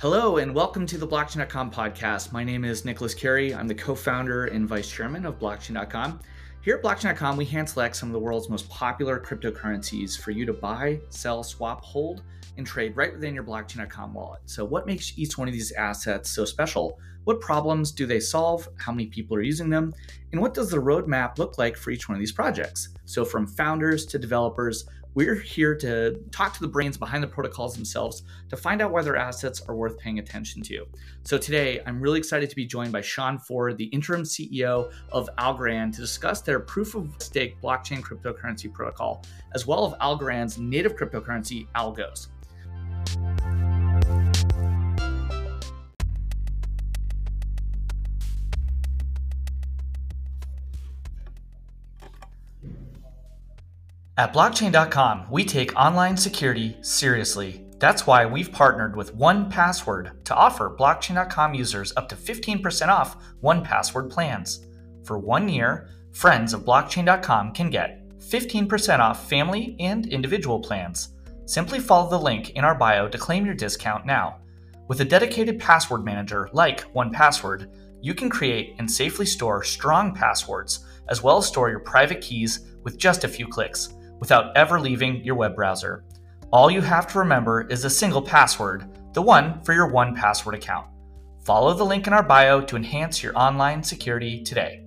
Hello, and welcome to the Blockchain.com podcast. My name is Nicolas Cary. I'm the co founder and vice chairman of Blockchain.com. Here at Blockchain.com, we hand select some of the world's most popular cryptocurrencies for you to buy, sell, swap, hold, and trade right within your Blockchain.com wallet. So, what makes each one of these assets so special? What problems do they solve? How many people are using them? And what does the roadmap look like for each one of these projects? So, from founders to developers, we're here to talk to the brains behind the protocols themselves to find out why their assets are worth paying attention to. So today, I'm really excited to be joined by Sean Ford, the interim CEO of Algorand, to discuss their proof of stake blockchain cryptocurrency protocol, as well as Algorand's native cryptocurrency, Algos. At blockchain.com, we take online security seriously. That's why we've partnered with 1Password to offer blockchain.com users up to 15% off 1Password plans. For one year, friends of blockchain.com can get 15% off family and individual plans. Simply follow the link in our bio to claim your discount now. With a dedicated password manager like 1Password, you can create and safely store strong passwords, as well as store your private keys with just a few clicks without ever leaving your web browser. All you have to remember is a single password, the one for your 1Password account. Follow the link in our bio to enhance your online security today.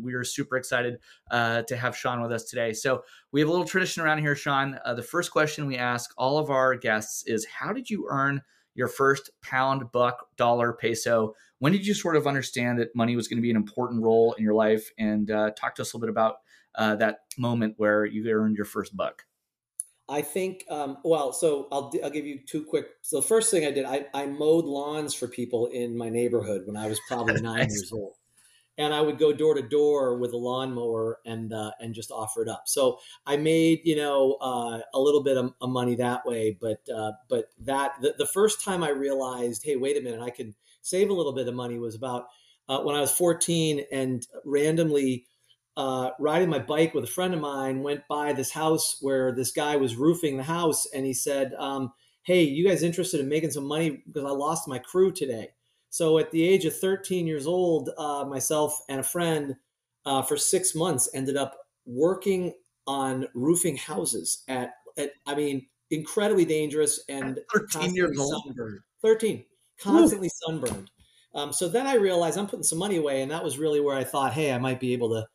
We are super excited uh, to have Sean with us today. So, we have a little tradition around here, Sean. Uh, the first question we ask all of our guests is How did you earn your first pound, buck, dollar, peso? When did you sort of understand that money was going to be an important role in your life? And uh, talk to us a little bit about uh, that moment where you earned your first buck. I think, um, well, so I'll, I'll give you two quick. So the first thing I did, I, I mowed lawns for people in my neighborhood when I was probably nine nice. years old and I would go door to door with a lawnmower and uh, and just offer it up. So I made you know uh, a little bit of, of, money that way, but uh, but that the, the, first time I realized, hey, wait a minute, I can save a little bit of money was about uh, when I was 14 and randomly. Uh, riding my bike with a friend of mine, went by this house where this guy was roofing the house, and he said, um, "Hey, you guys interested in making some money because I lost my crew today?" So at the age of 13 years old, uh, myself and a friend uh, for six months ended up working on roofing houses at, at I mean, incredibly dangerous and 13 years old. Sunburned. 13, constantly Ooh. sunburned. Um, so then I realized I'm putting some money away, and that was really where I thought, hey, I might be able to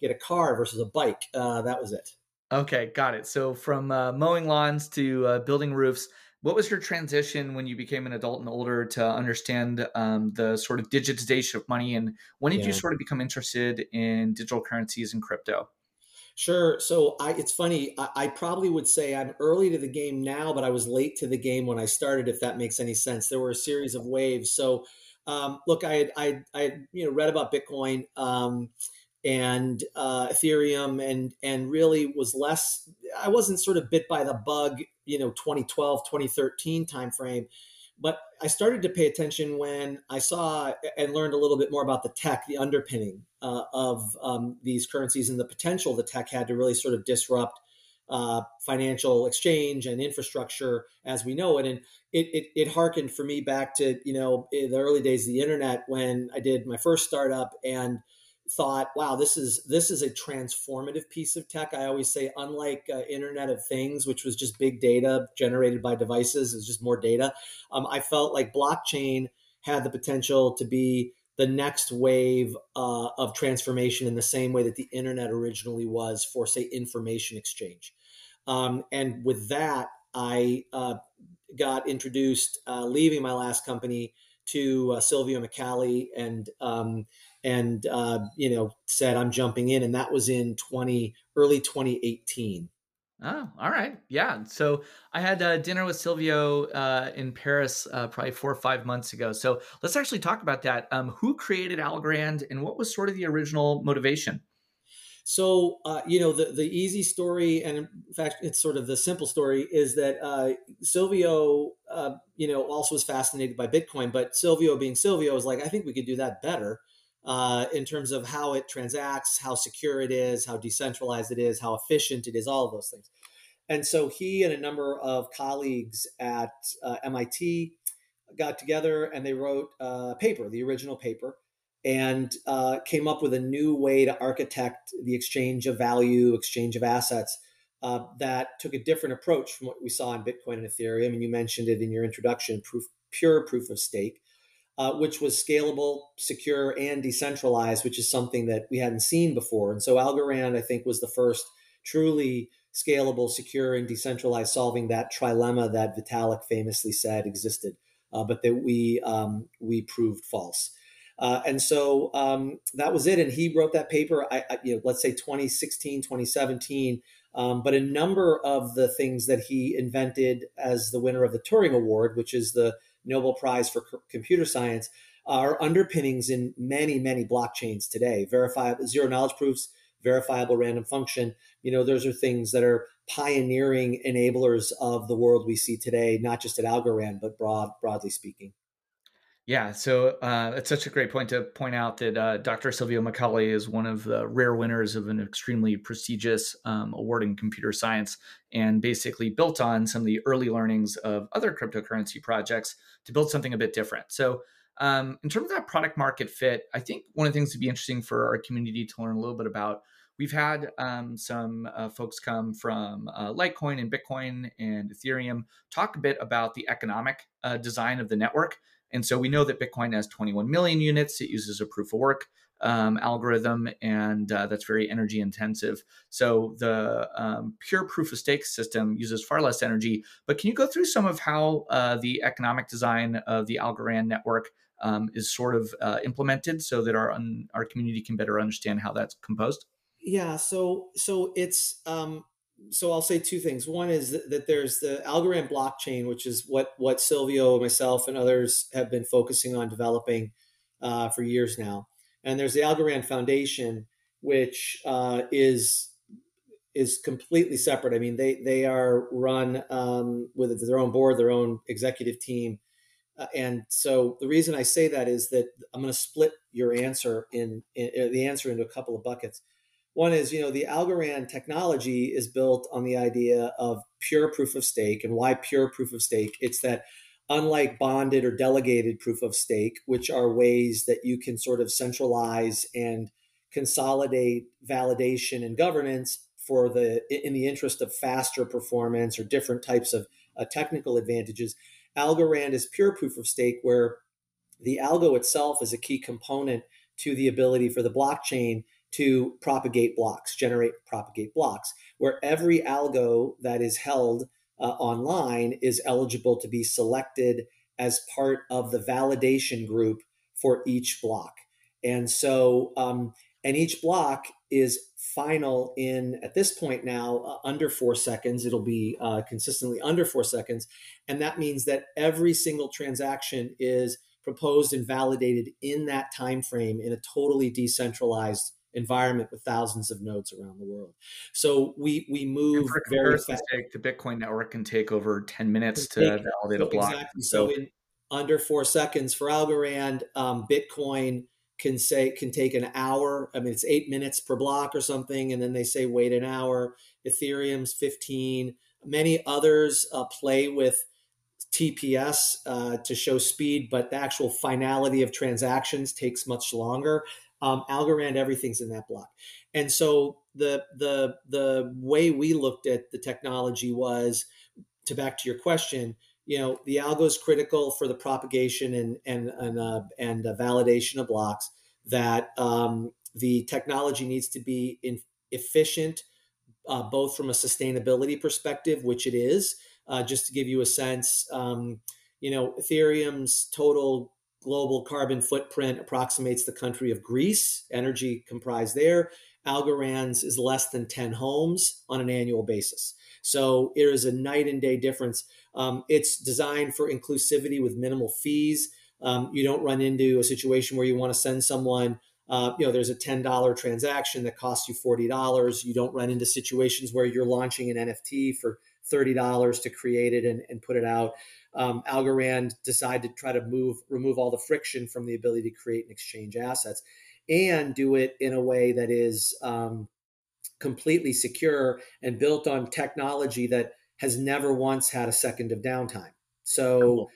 get a car versus a bike. Uh, that was it. Okay, got it. So from uh, mowing lawns to uh, building roofs, what was your transition when you became an adult and older to understand um, the sort of digitization of money? And when did yeah. you sort of become interested in digital currencies and crypto? Sure. So I, it's funny. I, I, probably would say I'm early to the game now, but I was late to the game when I started. If that makes any sense, there were a series of waves. So, um, look, I had, I, I had, you know, read about Bitcoin um, and uh, Ethereum, and and really was less. I wasn't sort of bit by the bug you know 2012 2013 timeframe but i started to pay attention when i saw and learned a little bit more about the tech the underpinning uh, of um, these currencies and the potential the tech had to really sort of disrupt uh, financial exchange and infrastructure as we know it and it, it, it harkened for me back to you know the early days of the internet when i did my first startup and thought, wow, this is this is a transformative piece of tech. I always say, unlike uh, Internet of Things, which was just big data generated by devices, is just more data. Um, I felt like blockchain had the potential to be the next wave uh, of transformation in the same way that the internet originally was for, say, information exchange. Um, and with that, I uh, got introduced, uh, leaving my last company, to uh, Silvio Micali and um, and uh, you know said I'm jumping in, and that was in 20 early 2018. Oh, all right. Yeah. So I had uh, dinner with Silvio uh, in Paris uh, probably four or five months ago. So let's actually talk about that. Um, who created Algorand and what was sort of the original motivation? So, uh, you know, the, the easy story, and in fact, it's sort of the simple story, is that uh, Silvio, uh, you know, also was fascinated by Bitcoin, but Silvio being Silvio was like, I think we could do that better. Uh, in terms of how it transacts, how secure it is, how decentralized it is, how efficient it is, all of those things. And so he and a number of colleagues at uh, MIT got together and they wrote a paper, the original paper, and uh, came up with a new way to architect the exchange of value, exchange of assets uh, that took a different approach from what we saw in Bitcoin and Ethereum. And you mentioned it in your introduction, proof, pure proof of stake, uh, which was scalable, secure, and decentralized, which is something that we hadn't seen before. And so Algorand, I think, was the first truly scalable, secure, and decentralized, solving that trilemma that Vitalik famously said existed, uh, but that we um, we proved false. Uh, and so um, that was it. And he wrote that paper, I, I, you know, let's say 2016, 2017. Um, but a number of the things that he invented as the winner of the Turing Award, which is the Nobel Prize for C- Computer Science, are underpinnings in many, many blockchains today. Verifiable zero knowledge proofs, verifiable random function. You know, those are things that are pioneering enablers of the world we see today, not just at Algorand, but broad, broadly speaking. Yeah, so uh, it's such a great point to point out that uh, Dr. Silvio Micali is one of the rare winners of an extremely prestigious um, award in computer science and basically built on some of the early learnings of other cryptocurrency projects to build something a bit different. So, um, in terms of that product market fit, I think one of the things to be interesting for our community to learn a little bit about. We've had um, some uh, folks come from uh, Litecoin and Bitcoin and Ethereum talk a bit about the economic uh, design of the network and so we know that Bitcoin has 21 million units. It uses a proof of work um, algorithm, and uh, that's very energy intensive. So the um, pure proof of stake system uses far less energy. But can you go through some of how uh, the economic design of the Algorand network um, is sort of uh, implemented so that our our community can better understand how that's composed? Yeah, so so it's um, so I'll say two things. One is that, that, there's the Algorand blockchain, which is what what Silvio, myself, and others have been focusing on developing uh, for years now. And there's the Algorand Foundation, which uh, is is completely separate. I mean, they they are run um, with their own board, their own executive team. Uh, and so the reason I say that is that I'm going to split your answer in, in the answer into a couple of buckets. One is, you know, the Algorand technology is built on the idea of pure proof of stake. And why pure proof of stake? It's that unlike bonded or delegated proof of stake, which are ways that you can sort of centralize and consolidate validation and governance for the in the interest of faster performance or different types of uh, technical advantages. Algorand is pure proof of stake, where the algo itself is a key component to the ability for the blockchain to propagate blocks, generate propagate blocks, where every algo that is held uh, online is eligible to be selected as part of the validation group for each block. And so, um, and each block is final in at this point now uh, under four seconds it'll be uh, consistently under four seconds and that means that every single transaction is proposed and validated in that time frame in a totally decentralized environment with thousands of nodes around the world. So we we move very fast. The Bitcoin network can take over 10 minutes to take, validate so a block. Exactly. So, so in under four seconds for Algorand, um, Bitcoin can say can take an hour. I mean, it's eight minutes per block or something, and then they say wait an hour. Ethereum's 15. Many others uh, play with TPS uh, to show speed, but the actual finality of transactions takes much longer um, Algorand, everything's in that block. And so the the the way we looked at the technology was to back to your question. You know, the algo is critical for the propagation and and and uh, and uh, validation of blocks. That um, the technology needs to be in, efficient, uh, both from a sustainability perspective, which it is. Uh, just to give you a sense, um, you know, Ethereum's total global carbon footprint approximates the country of Greece, energy comprised there. Algorand's is less than 10 homes on an annual basis. So it is a night and day difference. Um, it's designed for inclusivity with minimal fees. Um, you don't run into a situation where you want to send someone, uh, you know, there's a $10 transaction that costs you $40. You don't run into situations where you're launching an NFT for $30 to create it and, and put it out um, Algorand decided to try to move remove all the friction from the ability to create and exchange assets. and do it in a way that is um, completely secure and built on technology that has never once had a second of downtime. So, cool.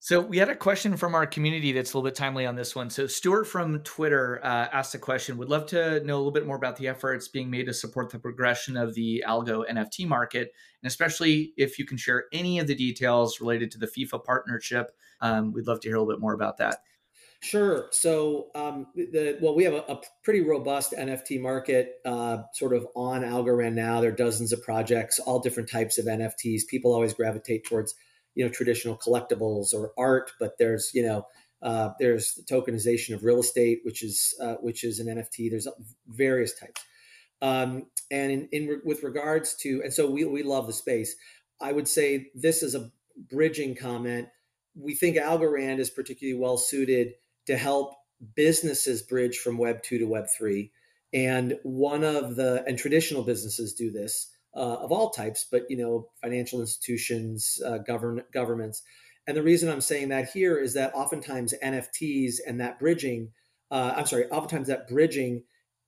So we had a question from our community that's a little bit timely on this one. So Stuart from Twitter uh, asked a question. Would love to know a little bit more about the efforts being made to support the progression of the algo NFT market, and especially if you can share any of the details related to the FIFA partnership. Um, we'd love to hear a little bit more about that. Sure. So, um, the well, we have a, a pretty robust NFT market, uh, sort of on Algorand now. There are dozens of projects, all different types of NFTs. People always gravitate towards you know traditional collectibles or art, but there's you know uh, there's the tokenization of real estate, which is uh, which is an NFT. There's various types, um, and in, in with regards to and so we we love the space. I would say this is a bridging comment. We think Algorand is particularly well suited to help businesses bridge from Web two to Web three, and one of the and traditional businesses do this uh, of all types, but you know, financial institutions, uh, govern governments. And the reason I'm saying that here is that oftentimes NFTs and that bridging, uh, I'm sorry, oftentimes that bridging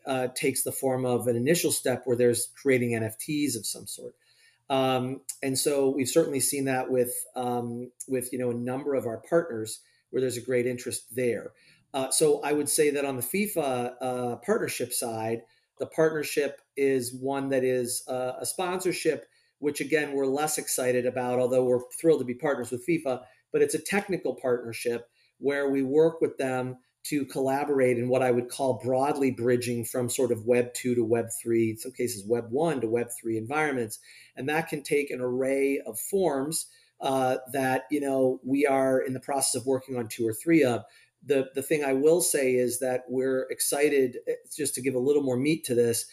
uh, takes the form of an initial step where there's creating NFTs of some sort. Um, and so we've certainly seen that with um, with you know a number of our partners where there's a great interest there. Uh, so I would say that on the FIFA uh, partnership side, the partnership is one that is uh, a sponsorship, which again, we're less excited about, although we're thrilled to be partners with FIFA, but it's a technical partnership where we work with them to collaborate in what I would call broadly bridging from sort of Web 2 to Web 3, in some cases Web 1 to Web 3 environments. And that can take an array of forms uh, that, you know, we are in the process of working on two or three of the the thing I will say is that we're excited eh, just to give a little more meat to this.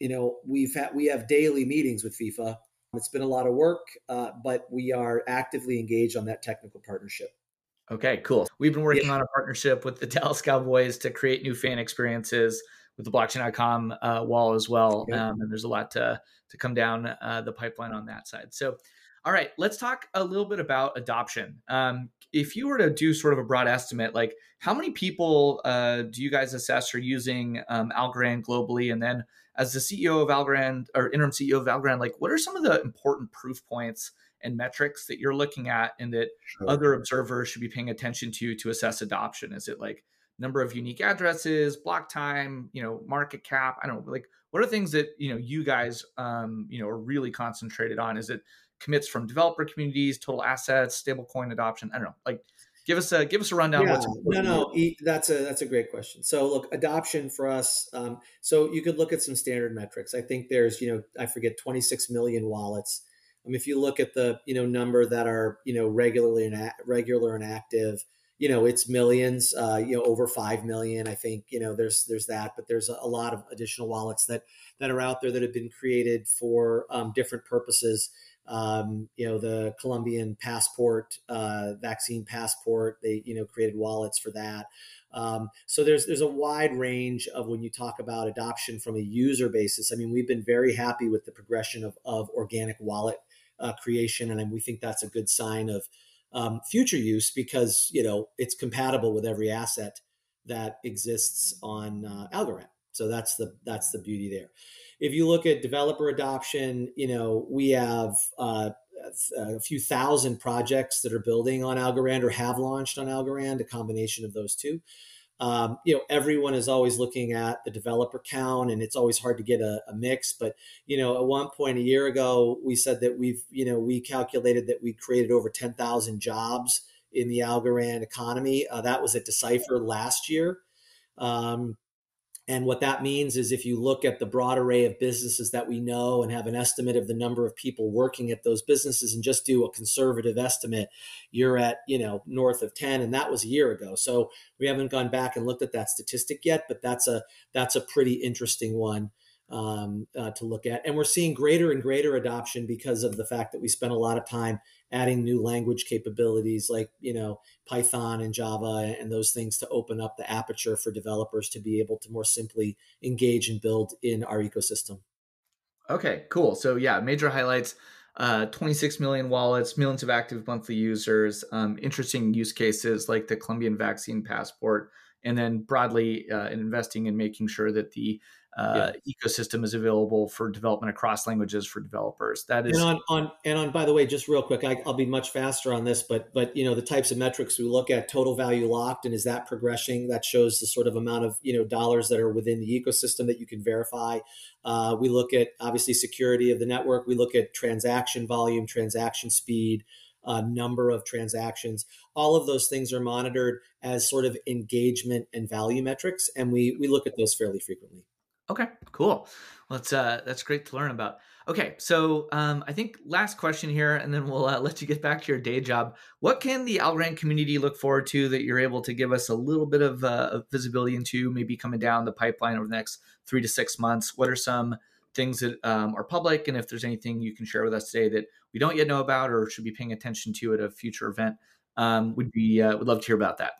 You know, we've had we have daily meetings with FIFA. It's been a lot of work, uh, but we are actively engaged on that technical partnership. Okay, cool. We've been working yeah. on a partnership with the Dallas Cowboys to create new fan experiences with the blockchain.com uh, wall as well. Um, and there's a lot to, to come down uh, the pipeline on that side. So, all right, let's talk a little bit about adoption. Um, if you were to do sort of a broad estimate, like how many people uh, do you guys assess are using um, Algorand globally? And then, as the CEO of Algorand or interim CEO of Algorand, like what are some of the important proof points and metrics that you're looking at and that sure. other observers should be paying attention to to assess adoption? Is it like number of unique addresses, block time, you know, market cap? I don't know, like what are things that you know you guys um, you know are really concentrated on? Is it commits from developer communities, total assets, stablecoin adoption? I don't know. Like, give us a give us a rundown. Yeah, no, no, that's a that's a great question. So, look, adoption for us. Um, so you could look at some standard metrics. I think there's, you know, I forget, 26 million wallets. Mean, if you look at the, you know, number that are, you know, regularly and regular and active, you know, it's millions. Uh, you know, over five million. I think, you know, there's there's that, but there's a, a lot of additional wallets that that are out there that have been created for um, different purposes um, you know the Colombian passport, uh, vaccine passport. They you know created wallets for that. Um, so there's there's a wide range of when you talk about adoption from a user basis. I mean, we've been very happy with the progression of of organic wallet uh, creation, and we think that's a good sign of um, future use because you know it's compatible with every asset that exists on uh, Algorand. So that's the that's the beauty there if you look at developer adoption, you know, we have uh, a few thousand projects that are building on Algorand or have launched on Algorand, a combination of those two. Um, you know, everyone is always looking at the developer count, and it's always hard to get a, a, mix. But you know, at one point a year ago, we said that we've, you know, we calculated that we created over ten thousand jobs in the Algorand economy. Uh, that was at Decipher last year. Um, and what that means is if you look at the broad array of businesses that we know and have an estimate of the number of people working at those businesses and just do a conservative estimate, you're at, you know, north of 10 and that was a year ago. So we haven't gone back and looked at that statistic yet, but that's a that's a pretty interesting one um, uh, to look at. And we're seeing greater and greater adoption because of the fact that we spent a lot of time adding new language capabilities like you know python and java and those things to open up the aperture for developers to be able to more simply engage and build in our ecosystem okay cool so yeah major highlights uh, 26 million wallets, millions of active monthly users, um, interesting use cases like the Colombian vaccine passport, and then broadly uh, investing in making sure that the uh, yeah. ecosystem is available for development across languages for developers. That is and on, on and on. By the way, just real quick, I, will be much faster on this, but but you know the types of metrics we look at: total value locked, and is that progressing? That shows the sort of amount of you know dollars that are within the ecosystem that you can verify. Uh, we look at obviously security of the network. We look at transaction volume, transaction speed. Uh, number of transactions. All of those things are monitored as sort of engagement and value metrics, and we we look at those fairly frequently. Okay, cool. Well, that's uh, that's great to learn about. Okay, so um, I think last question here, and then we'll uh, let you get back to your day job. What can the Algorand community look forward to that you're able to give us a little bit of, uh, visibility into, maybe coming down the pipeline over the next three to six months? What are some things that um, are public, and if there's anything you can share with us today that we don't yet know about or should be paying attention to at a future event, um, would be uh, would love to hear about that.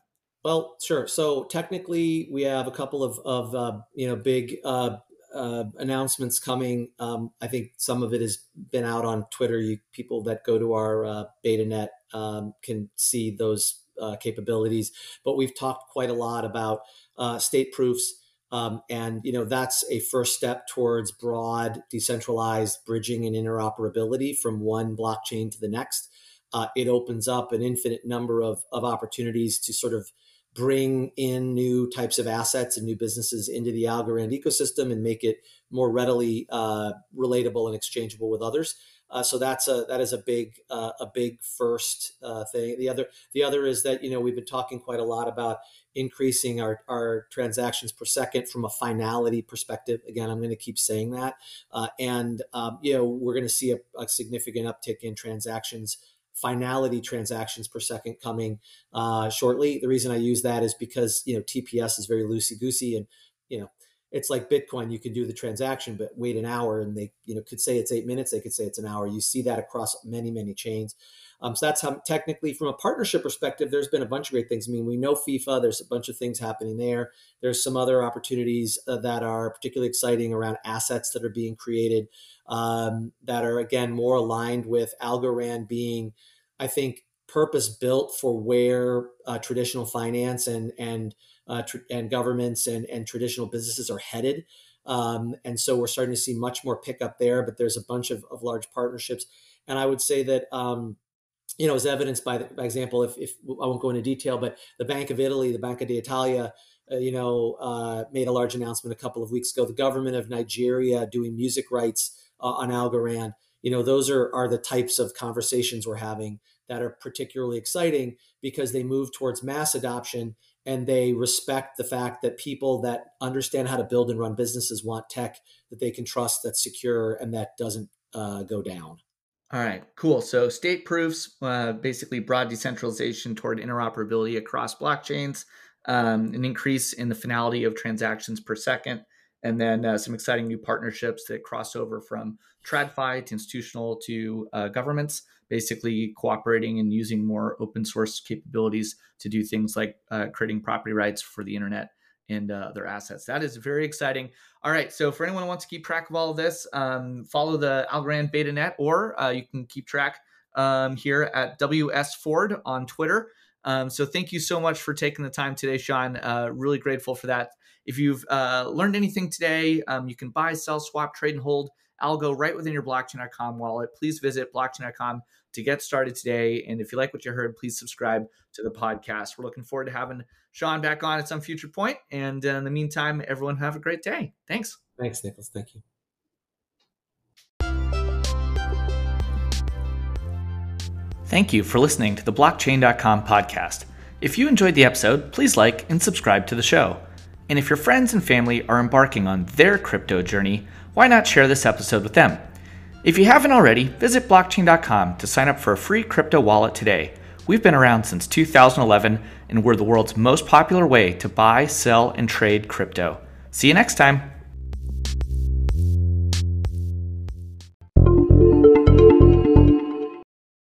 Well, sure. So technically, we have a couple of, of uh, you know big uh, uh, announcements coming. Um, I think some of it has been out on Twitter. You, people that go to our uh, BetaNet um, can see those uh, capabilities. But we've talked quite a lot about uh, state proofs, um, and you know that's a first step towards broad, decentralized bridging and interoperability from one blockchain to the next. it opens up an infinite number of, of opportunities to sort of bring in new types of assets and new businesses into the Algorand ecosystem and make it more readily uh, relatable and exchangeable with others. Uh, so that's a that is a big uh, a big first uh, thing. The other the other is that you know we've been talking quite a lot about increasing our, our transactions per second from a finality perspective. Again, I'm going to keep saying that, uh, and um, you know we're going to see a, a significant uptick in transactions finality transactions per second coming uh, shortly. The reason I use that is because you know TPS is very loosey goosey, and you know it's like Bitcoin. You can do the transaction, but wait an hour, and they you know could say it's eight minutes. They could say it's an hour. You see that across many many chains. Um, so that's how technically, from a partnership perspective, there's been a bunch of great things. I mean, we know FIFA. There's a bunch of things happening there. There's some other opportunities uh, that are particularly exciting around assets that are being created um, that are again more aligned with Algorand being, I think, purpose built for where uh, traditional finance and and uh, tr- and governments and and traditional businesses are headed. Um, and so we're starting to see much more pickup there. But there's a bunch of, of large partnerships, and I would say that. Um, you know, as evidenced by, the, by example, if, if I won't go into detail, but the Bank of Italy, the Banca d'Italia, uh, you know, uh, made a large announcement a couple of weeks ago. The government of Nigeria doing music rights uh, on Algorand. You know, those are are the types of conversations we're having that are particularly exciting because they move towards mass adoption and they respect the fact that people that understand how to build and run businesses want tech that they can trust, that's secure, and that doesn't uh, go down. All right, cool. So state proofs, uh, basically broad decentralization toward interoperability across blockchains, um, an increase in the finality of transactions per second, and then uh, some exciting new partnerships that cross over from TradFi to institutional to uh, governments, basically cooperating and using more open source capabilities to do things like uh, creating property rights for the internet and uh, other assets. That is very exciting. All right, so for anyone who wants to keep track of all of this, um, follow the Algorand BetaNet, or uh, you can keep track um, here at WS Ford on Twitter. Um, so thank you so much for taking the time today, Sean. Uh, really grateful for that. If you've uh, learned anything today, um, you can buy, sell, swap, trade, and hold algo right within your blockchain.com wallet. Please visit blockchain.com to get started today. And if you like what you heard, please subscribe to the podcast. We're looking forward to having Sean back on at some future point. And uh, in the meantime, everyone have a great day. Thanks. Thanks, Nicolas. Thank you. Thank you for listening to the Blockchain.com podcast. If you enjoyed the episode, please like and subscribe to the show. And if your friends and family are embarking on their crypto journey, why not share this episode with them? If you haven't already, visit blockchain.com to sign up for a free crypto wallet today. We've been around since 2011 and we're the world's most popular way to buy, sell, and trade crypto. See you next time.